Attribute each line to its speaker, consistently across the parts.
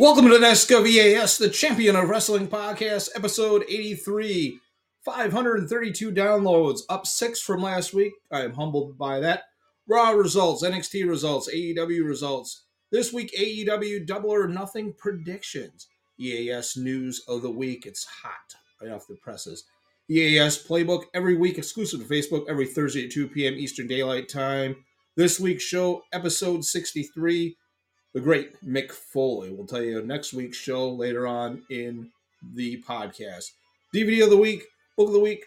Speaker 1: Welcome to EAS, the Champion of Wrestling podcast, episode 83. 532 downloads, up six from last week. I am humbled by that. Raw results, NXT results, AEW results. This week, AEW Double or Nothing predictions. EAS news of the week. It's hot right off the presses. EAS playbook every week, exclusive to Facebook, every Thursday at 2 p.m. Eastern Daylight Time. This week's show, episode 63 the great Mick Foley. We'll tell you next week's show later on in the podcast. DVD of the week, book of the week,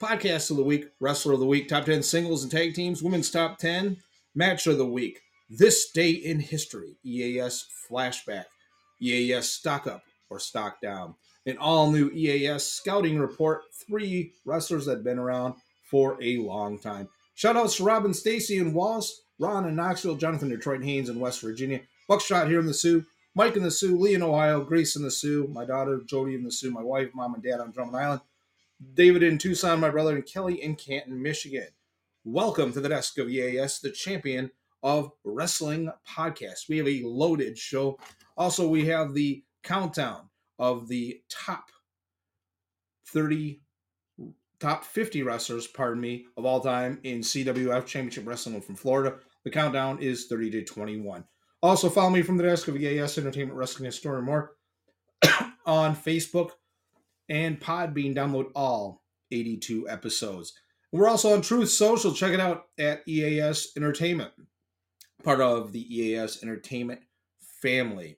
Speaker 1: podcast of the week, wrestler of the week, top 10 singles and tag teams, women's top 10, match of the week. This day in history, EAS flashback, EAS stock up or stock down, an all new EAS scouting report, three wrestlers that have been around for a long time. Shout outs to Robin Stacy and Wallace, Ron in Knoxville, Jonathan Detroit Haynes in West Virginia, Buckshot here in the Soo, Mike in the Soo, Lee in Ohio, Grace in the Soo, my daughter Jody in the Soo, my wife, mom, and dad on Drummond Island, David in Tucson, my brother, and Kelly in Canton, Michigan. Welcome to the desk of EAS, the champion of wrestling podcast. We have a loaded show. Also, we have the countdown of the top 30 top 50 wrestlers, pardon me, of all time in CWF Championship Wrestling from Florida. The countdown is 30 to 21. Also, follow me from the desk of EAS Entertainment Wrestling and Story More on Facebook and Podbean. Download all 82 episodes. We're also on Truth Social. Check it out at EAS Entertainment, part of the EAS Entertainment family.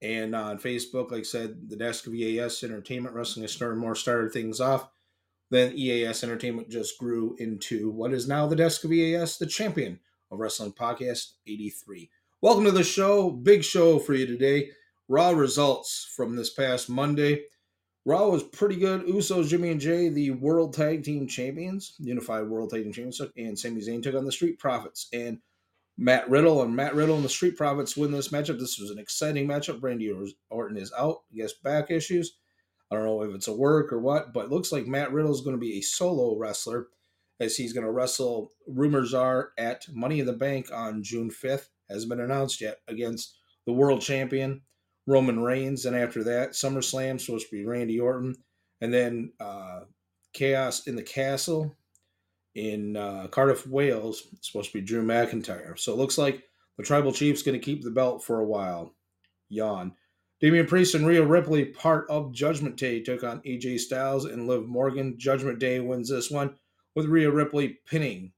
Speaker 1: And on Facebook, like I said, the desk of EAS Entertainment Wrestling Story More started things off. Then EAS Entertainment just grew into what is now the desk of EAS, the champion of wrestling podcast 83. Welcome to the show. Big show for you today. Raw results from this past Monday. Raw was pretty good. Usos, Jimmy and Jay, the World Tag Team Champions, Unified World Tag Team Champions, and Sami Zayn took on the Street Profits. And Matt Riddle and Matt Riddle and the Street Profits win this matchup. This was an exciting matchup. Randy Orton is out. He has back issues. I don't know if it's a work or what, but looks like Matt Riddle is going to be a solo wrestler as he's going to wrestle, rumors are, at Money in the Bank on June 5th hasn't been announced yet against the world champion Roman Reigns, and after that, SummerSlam supposed to be Randy Orton, and then uh, Chaos in the Castle in uh, Cardiff, Wales, supposed to be Drew McIntyre. So it looks like the Tribal Chief's going to keep the belt for a while. Yawn. Damian Priest and Rhea Ripley, part of Judgment Day, took on AJ Styles and Liv Morgan. Judgment Day wins this one with Rhea Ripley pinning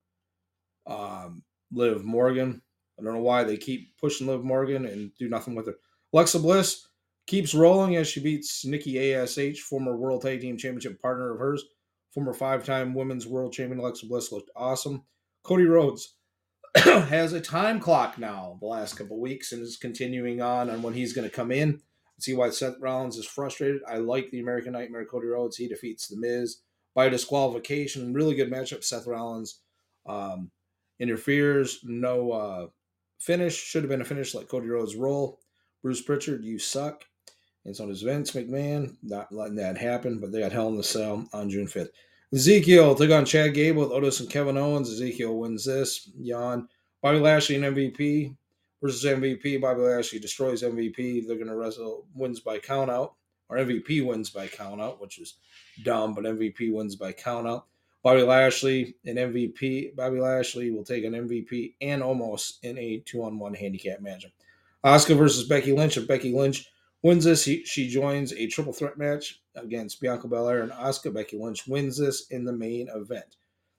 Speaker 1: um, Liv Morgan. I don't know why they keep pushing Liv Morgan and do nothing with her. Alexa Bliss keeps rolling as she beats Nikki ASH, former World Tag Team Championship partner of hers. Former five time Women's World Champion Alexa Bliss looked awesome. Cody Rhodes has a time clock now the last couple weeks and is continuing on on when he's going to come in. See why Seth Rollins is frustrated. I like the American Nightmare Cody Rhodes. He defeats The Miz by disqualification. Really good matchup. Seth Rollins um, interferes. No uh, finish. Should have been a finish like Cody Rhodes' roll. Bruce Pritchard, you suck. And so does Vince McMahon. Not letting that happen, but they got Hell in the Cell on June 5th. Ezekiel took on Chad Gable with Otis and Kevin Owens. Ezekiel wins this. Yawn. Bobby Lashley and MVP versus MVP. Bobby Lashley destroys MVP. They're going to wrestle, wins by countout. Or MVP wins by countout, which is dumb, but MVP wins by countout. Bobby Lashley, an MVP. Bobby Lashley will take an MVP and almost in a two on one handicap match. Oscar versus Becky Lynch. If Becky Lynch wins this, he, she joins a triple threat match against Bianca Belair and Oscar. Becky Lynch wins this in the main event.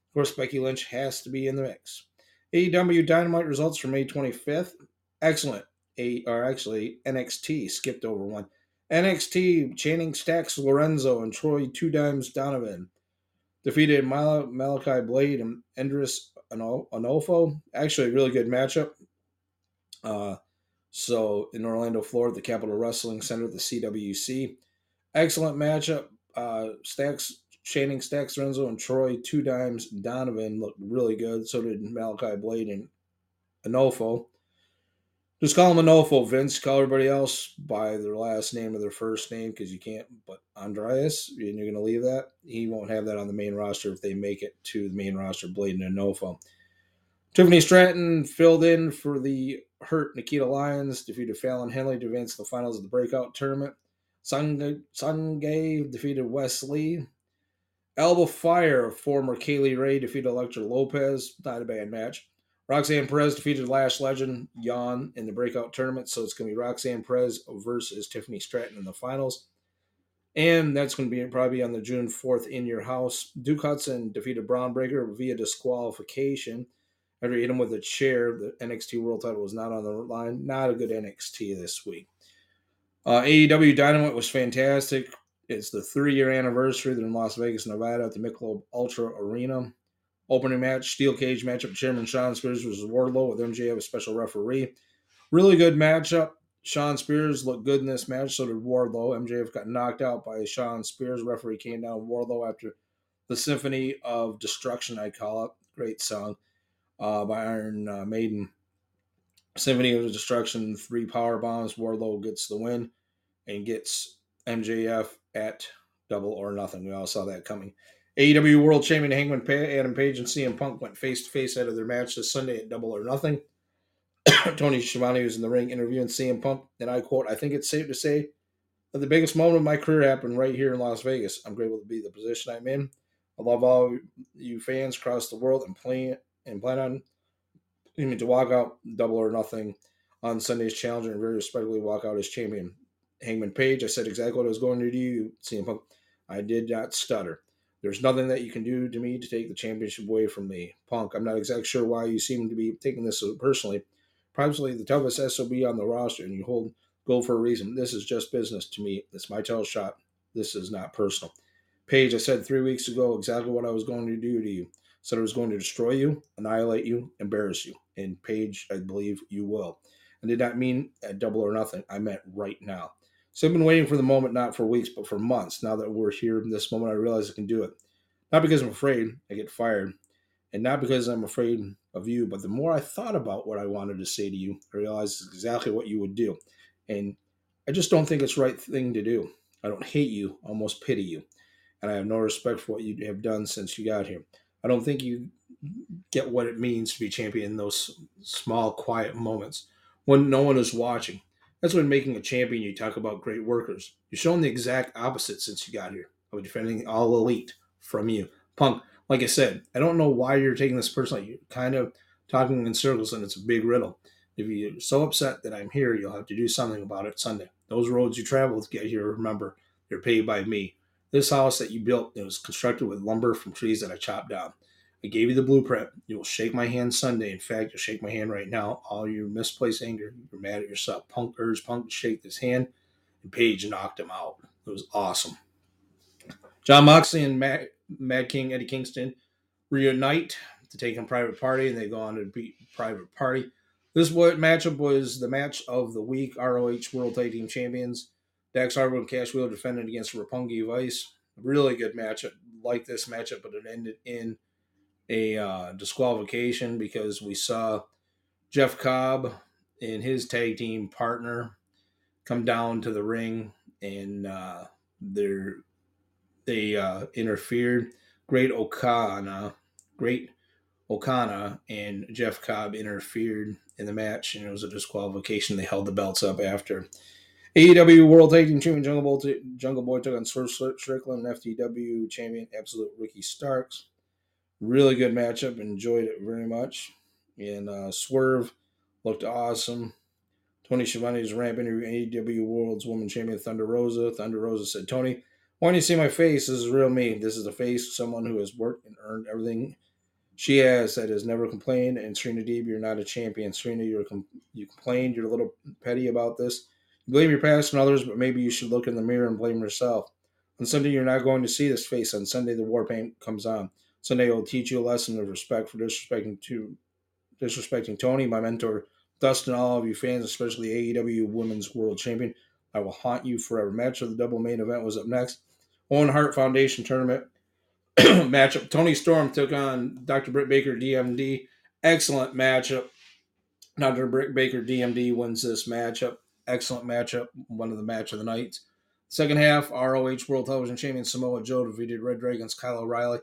Speaker 1: Of course, Becky Lynch has to be in the mix. AEW Dynamite results for May 25th. Excellent. A, or actually, NXT skipped over one. NXT Channing Stacks Lorenzo and Troy Two Dimes Donovan defeated Mal- Malachi Blade and Edris Enofo. Actually, a really good matchup. Uh, so in Orlando, Florida, the Capital Wrestling Center, the CWC. Excellent matchup. Uh, Stacks, Channing Stacks Renzo and Troy Two Dimes Donovan looked really good. So did Malachi Blade and Enofo. Just call them Anolfo, Vince. Call everybody else by their last name or their first name because you can't. But Andreas, and you're going to leave that. He won't have that on the main roster if they make it to the main roster. Blade and Anolfo. Tiffany Stratton filled in for the hurt Nikita Lyons defeated Fallon Henley to advance to the finals of the breakout tournament. Sanga defeated Wes Lee. Alba Fyre, former Kay Lee Ray, defeated Electra Lopez. Not a bad match. Roxanne Perez defeated Lash Legend Yawn in the breakout tournament, so it's going to be Roxanne Perez versus Tiffany Stratton in the finals. And that's going to be probably on the June 4th in your house. Duke Hudson defeated Bron Breakker via disqualification. After he hit him with a chair, the NXT World title was not on the line. Not a good NXT this week. Uh, AEW Dynamite was fantastic. It's the three year anniversary. They're in Las Vegas, Nevada at the Michelob Ultra Arena. Opening match, steel cage matchup. Chairman Shawn Spears versus Wardlow with MJF a special referee. Really good matchup. Shawn Spears looked good in this match. So did Wardlow. MJF got knocked out by Shawn Spears. Referee came down Wardlow after the Symphony of Destruction, I call it. Great song uh, by Iron uh, Maiden. Symphony of Destruction, three power bombs. Wardlow gets the win and gets MJF at double or nothing. We all saw that coming. AEW World Champion Hangman Adam Page and CM Punk went face to face out of their match this Sunday at Double or Nothing. Tony Schiavone was in the ring interviewing CM Punk, and I quote, I think it's safe to say that the biggest moment of my career happened right here in Las Vegas. I'm grateful to be the position I'm in. I love all you fans across the world and plan and plan on me to walk out double or nothing on Sunday's challenger and very respectfully walk out as champion. Hangman Page, I said exactly what I was going to do. CM Punk, I did not stutter. There's nothing that you can do to me to take the championship away from me. Punk, I'm not exactly sure why you seem to be taking this so personally. Probably the toughest SOB on the roster, and you hold gold for a reason. This is just business to me. It's my title shot. This is not personal. Page, I said three weeks ago exactly what I was going to do to you. Said I was going to destroy you, annihilate you, embarrass you. And Page, I believe you will. I did not mean at double or nothing. I meant right now. So I've been waiting for the moment, not for weeks, but for months. Now that we're here in this moment, I realize I can do it. Not because I'm afraid I get fired, and not because I'm afraid of you, but the more I thought about what I wanted to say to you, I realized exactly what you would do. And I just don't think it's the right thing to do. I don't hate you, almost pity you. And I have no respect for what you have done since you got here. I don't think you get what it means to be champion in those small, quiet moments when no one is watching. That's when making a champion, you talk about great workers. You're showing the exact opposite since you got here. I was defending all elite from you. Punk, like I said, I don't know why you're taking this personally. You're kind of talking in circles and it's a big riddle. If you're so upset that I'm here, you'll have to do something about it Sunday. Those roads you travel to get here, remember, they're paid by me. This house that you built it was constructed with lumber from trees that I chopped down. I gave you the blueprint. You will shake my hand Sunday. In fact, you'll shake my hand right now. All your misplaced anger, you're mad at yourself. Punk urged Punk to shake his hand, and Page knocked him out. It was awesome. Jon Moxley and Mad, King Eddie Kingston reunite to take on Private Party, and they go on to beat Private Party. This matchup was the match of the week. ROH World Tag Team Champions Dax Harwood and Cash Wheeler defended against Roppongi Vice. Really good matchup. Like this matchup, but it ended in a uh, disqualification because we saw Jeff Cobb and his tag team partner come down to the ring and uh, they uh, interfered. Great-O-Khan, great Okana and Jeff Cobb interfered in the match, and it was a disqualification. They held the belts up after. AEW World Tag Team Champion Jungle Boy, Jungle Boy took on Swerve Strickland, FTW Champion Absolute Ricky Starks. Really good matchup. Enjoyed it very much. And uh, Swerve looked awesome. Tony Schiavone's ramp interview AEW World's Woman Champion Thunder Rosa. Thunder Rosa said, Tony, why don't you see my face? This is real me. This is the face of someone who has worked and earned everything she has that has never complained. And Serena Deeb, you're not a champion. Serena, you're com- you complained. You're a little petty about this. You blame your past and others, but maybe you should look in the mirror and blame yourself. On Sunday, you're not going to see this face. On Sunday, the war paint comes on. Sunday will teach you a lesson of respect for disrespecting to disrespecting Tony, my mentor, Dustin, all of you fans, especially AEW Women's World Champion. I will haunt you forever. Match of the double main event was up next. Owen Hart Foundation tournament matchup. Toni Storm took on Dr. Britt Baker, DMD. Excellent matchup. Dr. Britt Baker, DMD wins this matchup. Excellent matchup. One of the match of the night. Second half, ROH World Television Champion Samoa Joe defeated Red Dragons Kyle O'Reilly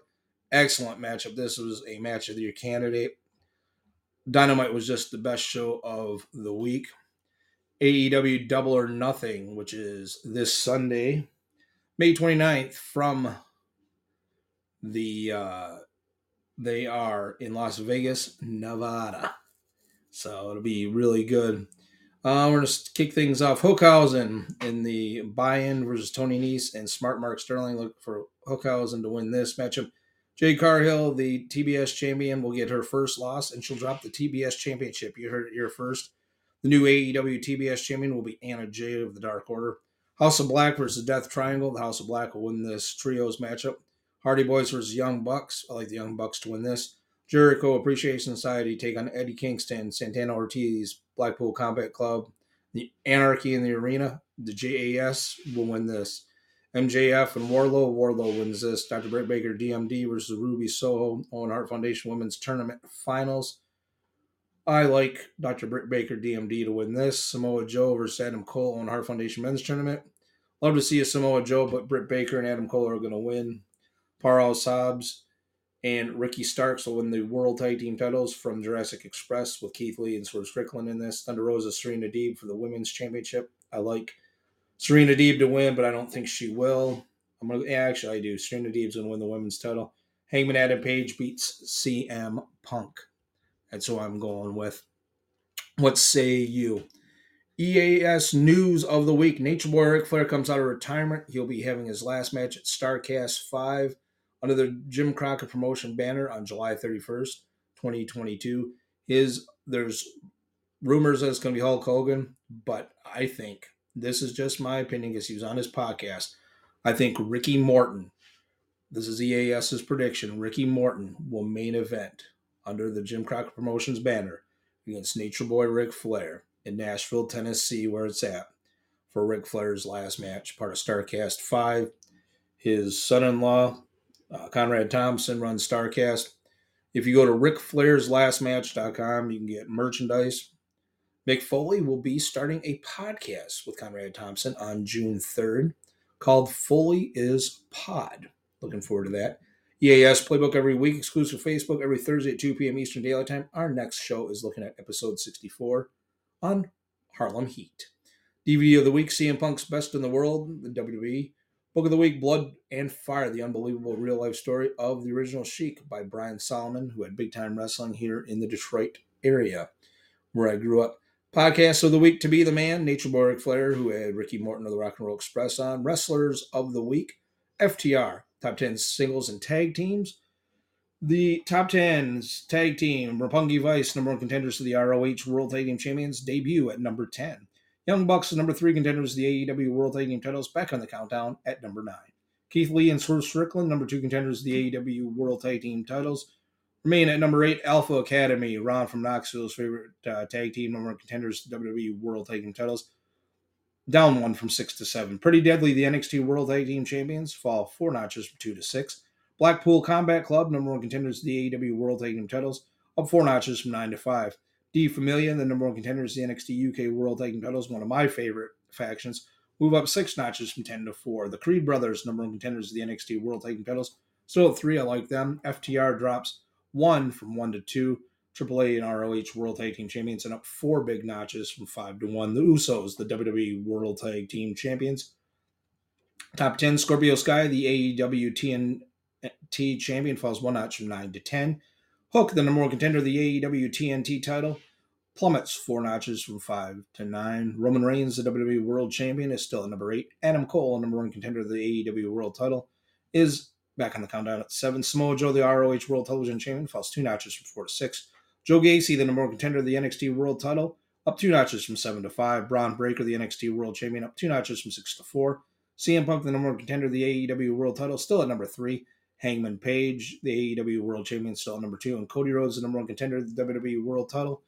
Speaker 1: excellent matchup. This was a match of the year candidate. Dynamite was just the best show of the week. AEW Double or Nothing, which is this Sunday, May 29th from the uh they are in Las Vegas, Nevada. So it'll be really good. Uh, we're going to kick things off. Hookhausen in the buy-in versus Tony Nese and Smart Mark Sterling. Look for Hookhausen to win this matchup. Jade Cargill, the TBS champion, will get her first loss, and she'll drop the TBS championship. You heard it here first. The new AEW TBS champion will be Anna Jay of the Dark Order. House of Black versus Death Triangle. The House of Black will win this trios matchup. Hardy Boys versus Young Bucks. I like the Young Bucks to win this. Jericho Appreciation Society take on Eddie Kingston, Santana Ortiz, Blackpool Combat Club, the Anarchy in the Arena. The JAS will win this. MJF and Wardlow. Wardlow wins this. Dr. Britt Baker, DMD versus Ruby Soho, Owen Hart Foundation Women's Tournament Finals. I like Dr. Britt Baker, DMD to win this. Samoa Joe versus Adam Cole, Owen Hart Foundation Men's Tournament. Love to see a Samoa Joe, but Britt Baker and Adam Cole are going to win. Powerhouse Hobbs and Ricky Starks will win the World Tag Team titles from Jurassic Express with Keith Lee and Swerve Strickland in this. Thunder Rosa, Serena Deeb for the Women's Championship. I like Serena Deeb to win, but I don't think she will. I'm gonna actually I do. Serena Deeb's gonna win the women's title. Hangman Adam Page beats CM Punk. That's who I'm going with. What say you? EAS news of the week. Nature Boy Ric Flair comes out of retirement. He'll be having his last match at Starcast 5 under the Jim Crockett promotion banner on July 31st, 2022. His there's rumors that it's going to be Hulk Hogan, but I think this is just my opinion because he was on his podcast. I think Ricky Morton, this is EAS's prediction, Ricky Morton will main event under the Jim Crockett Promotions banner against Nature Boy Ric Flair in Nashville, Tennessee, where it's at for Ric Flair's last match, part of StarCast 5. His son in law, uh, Conrad Thompson, runs StarCast. If you go to RicFlairsLastMatch.com, you can get merchandise. Mick Foley will be starting a podcast with Conrad Thompson on June 3rd called Foley is Pod. Looking forward to that. EAS Playbook every week, exclusive Facebook every Thursday at 2 p.m. Eastern Daylight Time. Our next show is looking at episode 64 on Harlem Heat. DVD of the week, CM Punk's Best in the World, the WWE. Book of the week, Blood and Fire, the unbelievable real life story of the original Sheik by Brian Solomon, who had big time wrestling here in the Detroit area where I grew up. Podcast of the week to be the man, Nature Boy Ric Flair, who had Ricky Morton of the Rock and Roll Express on. Wrestlers of the week, FTR, top 10 singles and tag teams. The top 10s tag team, Roppongi Vice, number one contenders to the ROH World Tag Team Champions, debut at number 10. Young Bucks, number three contenders to the AEW World Tag Team titles, back on the countdown at number 9. Keith Lee and Swerve Strickland, number two contenders to the AEW World Tag Team titles, remain at number 8. Alpha Academy, Ron from Knoxville's favorite uh, tag team, number one contenders WWE World Tag Team titles, down one from 6 to 7. Pretty Deadly, the NXT World Tag Team Champions, fall four notches from 2 to 6. Blackpool Combat Club, number one contenders the AEW World Tag Team titles, up four notches from nine to five. D Familia, the number one contenders the NXT UK World Tag Team titles, one of my favorite factions, move up six notches from 10 to 4. The Creed Brothers, number one contenders the NXT World Tag Team titles, still at three. I like them. FTR drops one from one to two. AAA and ROH World Tag Team Champions, and up four big notches from five to one. The Usos, the WWE World Tag Team Champions. Top 10, Scorpio Sky, the AEW TNT champion falls one notch from 9 to 10. Hook, the number one contender of the AEW TNT title, plummets four notches from 5 to 9. Roman Reigns, the WWE World Champion, is still at number 8. Adam Cole, number one contender of the AEW World title, is back on the countdown at 7. Samoa Joe, the ROH World Television Champion, falls two notches from 4 to 6. Joe Gacy, the number one contender of the NXT World title, up two notches from 7 to 5. Bron Breakker, the NXT World Champion, up two notches from 6 to 4. CM Punk, the number one contender of the AEW World title, still at number 3. Hangman Page, the AEW World Champion, still at number two, and Cody Rhodes, the number one contender of the WWE World Title,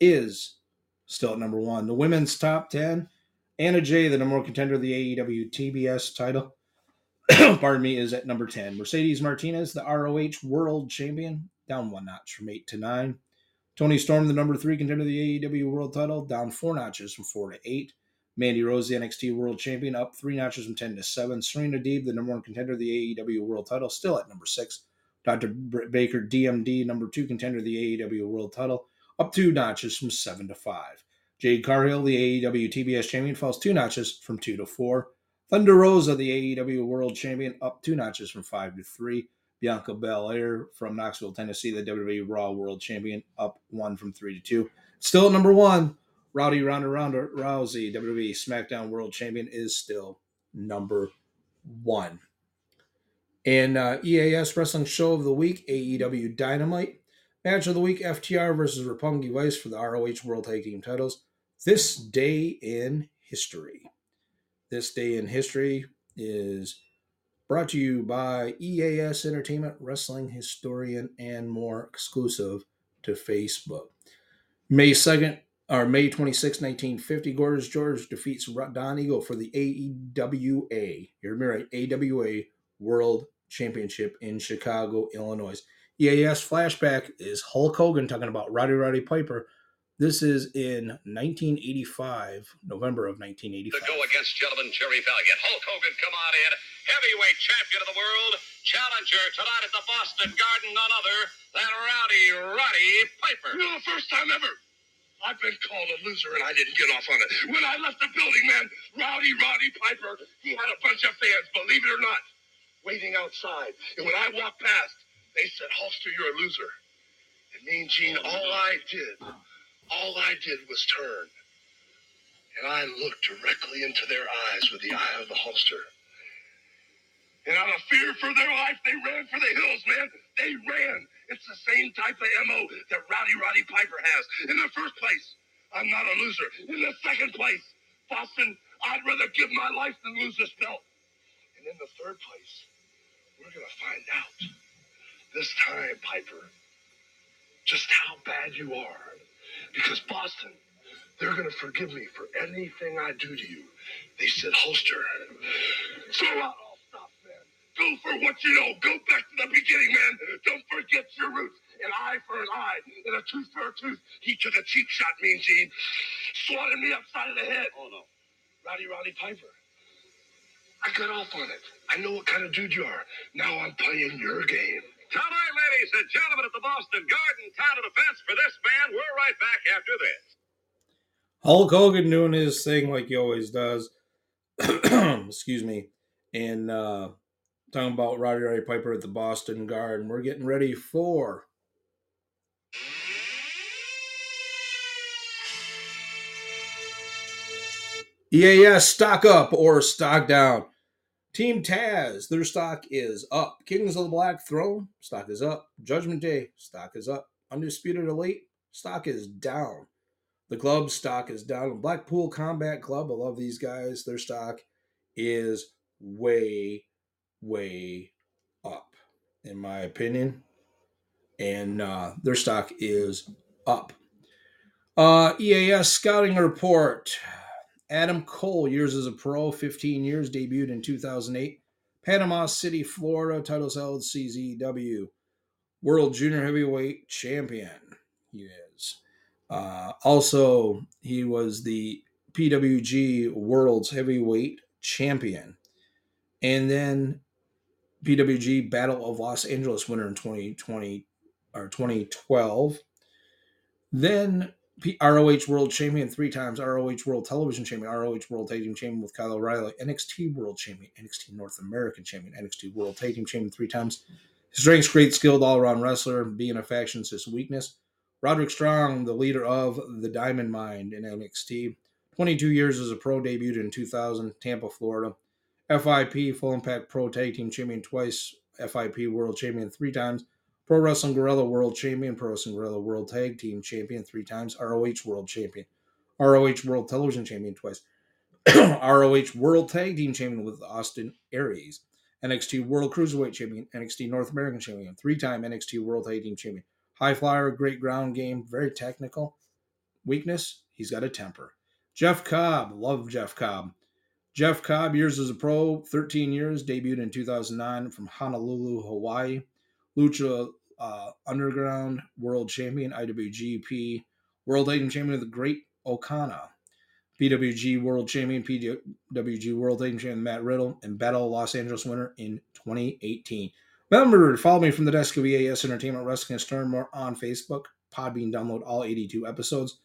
Speaker 1: is still at number one. The women's top ten, Anna Jay, the number one contender of the AEW TBS title, pardon me, is at number ten. Mercedes Martinez, the ROH World Champion, down one notch from eight to nine. Toni Storm, the number three contender of the AEW World Title, down four notches from four to eight. Mandy Rose, the NXT World Champion, up three notches from 10 to 7. Serena Deeb, the number one contender of the AEW World title, still at number 6. Dr. Britt Baker, DMD, number two contender of the AEW World title, up two notches from seven to five. Jade Cargill, the AEW TBS champion, falls two notches from two to four. Thunder Rosa, the AEW World Champion, up two notches from five to three. Bianca Belair from Knoxville, Tennessee, the WWE Raw World Champion, up one from three to two. Still number one, Rowdy Ronda Ronda Rousey, WWE SmackDown World Champion, is still number one. And uh, EAS Wrestling Show of the Week, AEW Dynamite. Match of the Week, FTR versus Roppongi Vice for the ROH World Tag Team titles. This day in history. This day in history is brought to you by EAS Entertainment, Wrestling Historian, and more exclusive to Facebook. May 2nd, or May 26, 1950, Gorgeous George defeats Don Eagle for the AEWA, you remember right, AWA World Championship in Chicago, Illinois. EAS flashback is Hulk Hogan talking about Roddy Roddy Piper this is in 1985, November of 1985.
Speaker 2: To go against gentleman Jerry Valiant. Hulk Hogan, come on in. Heavyweight champion of the world. Challenger tonight at the Boston Garden, none other than Rowdy Roddy Piper.
Speaker 3: You know, the first time ever. I've been called a loser and I didn't get off on it. When I left the building, man, Rowdy Roddy Piper, he had a bunch of fans, believe it or not, waiting outside. And when I walked past, they said, Hulkster, you're a loser. And me and Gene, all I did all I did was turn. And I looked directly into their eyes with the eye of the Hulkster. And out of fear for their life, they ran for the hills, man. They ran. It's the same type of MO that Rowdy Roddy Piper has. In the first place, I'm not a loser. In the second place, Boston, I'd rather give my life than lose this belt. And in the third place, we're going to find out this time, Piper, just how bad you are. Because Boston, they're to forgive me for anything I do to you. They said, Hulkster. Throw out all stop, man. Go for what you know. Go back to the beginning, man. Don't forget your roots. An eye for an eye and a tooth for a tooth. He took a cheap shot, Mean Gene. Swatted me upside of the head.
Speaker 2: Oh, no.
Speaker 3: Rowdy Roddy Piper. I got off on it. I know what kind of dude you are. Now I'm playing your game.
Speaker 2: Tonight, ladies and gentlemen, at the Boston Garden Town of Defense for this man. We're right back after this.
Speaker 1: Hulk Hogan doing his thing like he always does. Excuse me. And uh, talking about Roddy Roddy Piper at the Boston Garden. We're getting ready for EAS stock up or stock down. Team Taz, their stock is up. Kings of the Black Throne, stock is up. Judgment Day, stock is up. Undisputed Elite, stock is down. The club stock is down. Blackpool Combat Club, I love these guys. Their stock is way, way up, in my opinion. And uh, their stock is up. Uh, EAS Scouting Report. Adam Cole, years as a pro, 15 years, debuted in 2008. Panama City, Florida, titles held CZW. World Junior Heavyweight Champion, he is. Uh, also, he was the PWG World's Heavyweight Champion. And then PWG Battle of Los Angeles winner in 2020 or 2012. Then ROH World Champion three times, ROH World Television Champion, ROH World Tag Team Champion with Kyle O'Reilly, NXT World Champion, NXT North American Champion, NXT World Tag Team Champion three times. His strengths, great skilled all around wrestler, being a faction's his weakness. Roderick Strong, the leader of the Diamond Mine in NXT. 22 years as a pro, debuted in 2000, Tampa, Florida. FIP, Full Impact Pro Tag Team Champion twice, FIP World Champion three times. Pro Wrestling Guerrilla World Champion, Pro Wrestling Guerrilla World Tag Team Champion three times, ROH World Champion, ROH World Television Champion twice, ROH World Tag Team Champion with Austin Aries, NXT World Cruiserweight Champion, NXT North American Champion, three time NXT World Tag Team Champion, High Flyer, great ground game, very technical. Weakness, he's got a temper. Jeff Cobb, love Jeff Cobb. Jeff Cobb, years as a pro, 13 years, debuted in 2009 from Honolulu, Hawaii. Lucha uh, Underground World Champion, IWGP World Tag Team Champion of the Great Okana, PWG World Champion, PWG World Tag Team Champion Matt Riddle, and Battle Los Angeles winner in 2018. Remember to follow me from the desk of EAS Entertainment Wrestling and Stern more on Facebook, Podbean download all 82 episodes.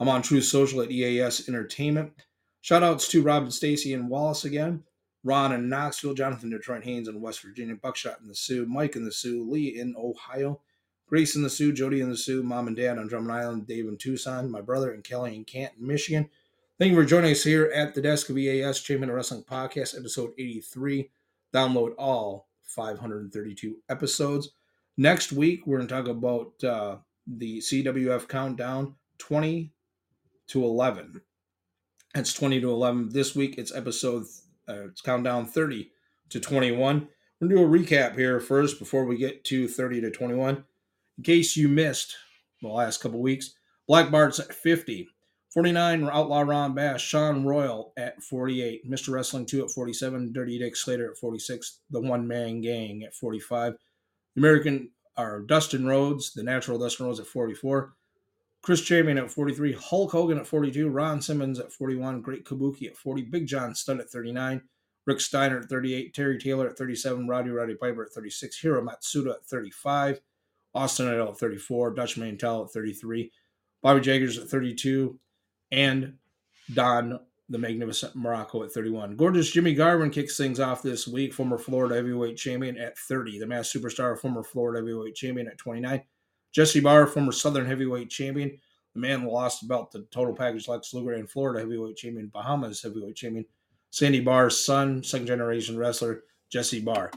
Speaker 1: I'm on Truth Social at EAS Entertainment. Shout outs to Robin Stacy and Wallace again. Ron in Knoxville, Jonathan Detroit Haynes in West Virginia, Buckshot in the Soo, Mike in the Soo, Lee in Ohio, Grace in the Soo, Jody in the Soo, Mom and Dad on Drummond Island, Dave in Tucson, my brother and Kelly in Canton, Michigan. Thank you for joining us here at the desk of EAS Champion of Wrestling Podcast, episode 83. Download all 532 episodes. Next week, we're going to talk about uh, the CWF countdown 20 to 11. It's 20 to 11. This week, it's episode, uh, it's countdown 30 to 21. We're going to do a recap here first before we get to 30 to 21. In case you missed the last couple weeks, Black Bart's at 50. 49, Outlaw Ron Bass, Sean Royal at 48, Mr. Wrestling 2 at 47, Dirty Dick Slater at 46, The One Man Gang at 45, American or Dustin Rhodes, The Natural Dustin Rhodes at 44, Chris Champion at 43, Hulk Hogan at 42, Ron Simmons at 41, Great Kabuki at 40, Big John Studd at 39, Rick Steiner at 38, Terry Taylor at 37, Roddy Roddy Piper at 36, Hiro Matsuda at 35, Austin Idol at 34, Dutch Mantell at 33, Bobby Jaggers at 32, and Don the Magnificent Muraco at 31. Gorgeous Jimmy Garvin kicks things off this week, former Florida heavyweight champion at 30. The Mass Superstar, former Florida heavyweight champion at 29. Jesse Barr, former Southern heavyweight champion. The man lost about the Total Package Lex Luger and Florida heavyweight champion, Bahamas heavyweight champion. Sandy Barr's son, second generation wrestler, Jesse Barr.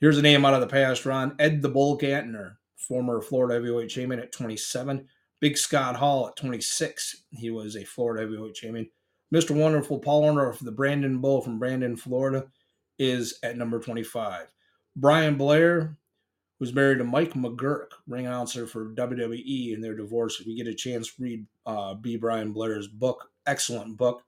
Speaker 1: Here's a name out of the past, Ron. Ed the Bull Gantner, former Florida heavyweight champion at 27. Big Scott Hall at 26. He was a Florida heavyweight champion. Mr. Wonderful Paul Orndorff, the Brandon Bull from Brandon, Florida, is at number 25. Brian Blair, who's married to Mike McGuirk, ring announcer for WWE in their divorce. If you get a chance, read uh, B. Brian Blair's book. Excellent book.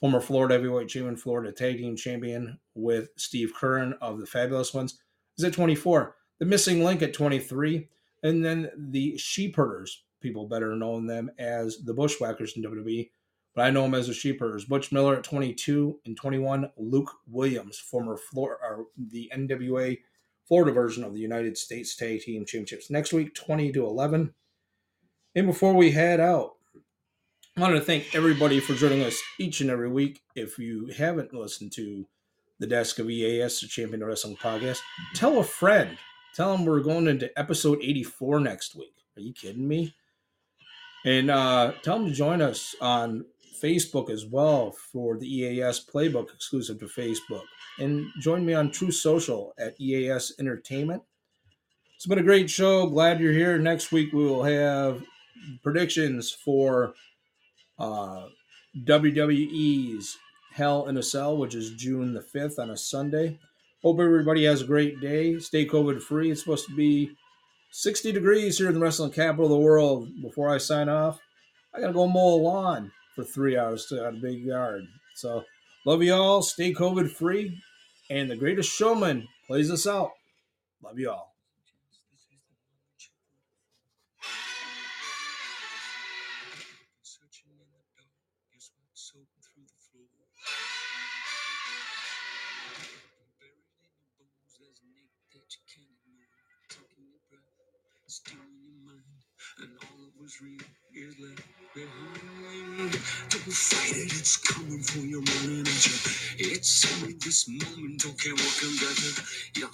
Speaker 1: Former Florida heavyweight champion, Florida tag team champion with Steve Keirn of the Fabulous Ones, is at 24. The missing link at 23. And then the Sheepherders, people better know them as the Bushwhackers in WWE, but I know them as the Sheepherders. Butch Miller at 22 and 21. Luke Williams, former Florida, the NWA Florida version of the United States Tag Team Championships. Next week, 20 to 11. And before we head out, I want to thank everybody for joining us each and every week. If you haven't listened to the Desk of EAS, the Champion Wrestling podcast, tell a friend. Tell them we're going into episode 84 next week. Are you kidding me? And uh, tell them to join us on Facebook as well for the EAS Playbook exclusive to Facebook. And join me on True Social at EAS Entertainment. It's been a great show. Glad you're here. Next week we will have predictions for uh, WWE's Hell in a Cell, which is June the 5th on a Sunday. Hope everybody has a great day. Stay COVID free. It's supposed to be 60 degrees here in the wrestling capital of the world. Before I sign off, I got to go mow a lawn for three hours to a big yard. So, love you all. Stay COVID free. And the greatest showman plays us out. Love you all.
Speaker 4: Your mind, and all that was real is left behind. Fight it, it's coming for your nature. It's only this moment, don't care what comes after. You're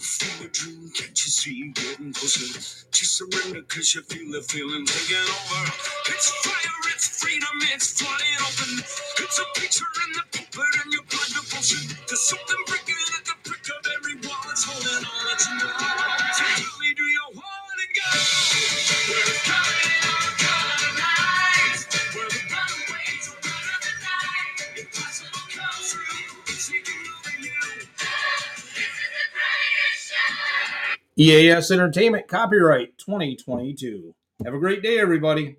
Speaker 4: dream, can't you see you getting closer? Just surrender, cause you feel the feeling taking over. It's fire, it's freedom, it's flying open. It's a picture in the pulpit and your blood devotion. There's something breaking at the prick of every wall. It's holding on, let's
Speaker 1: EAS Entertainment copyright 2022. Have a great day, everybody.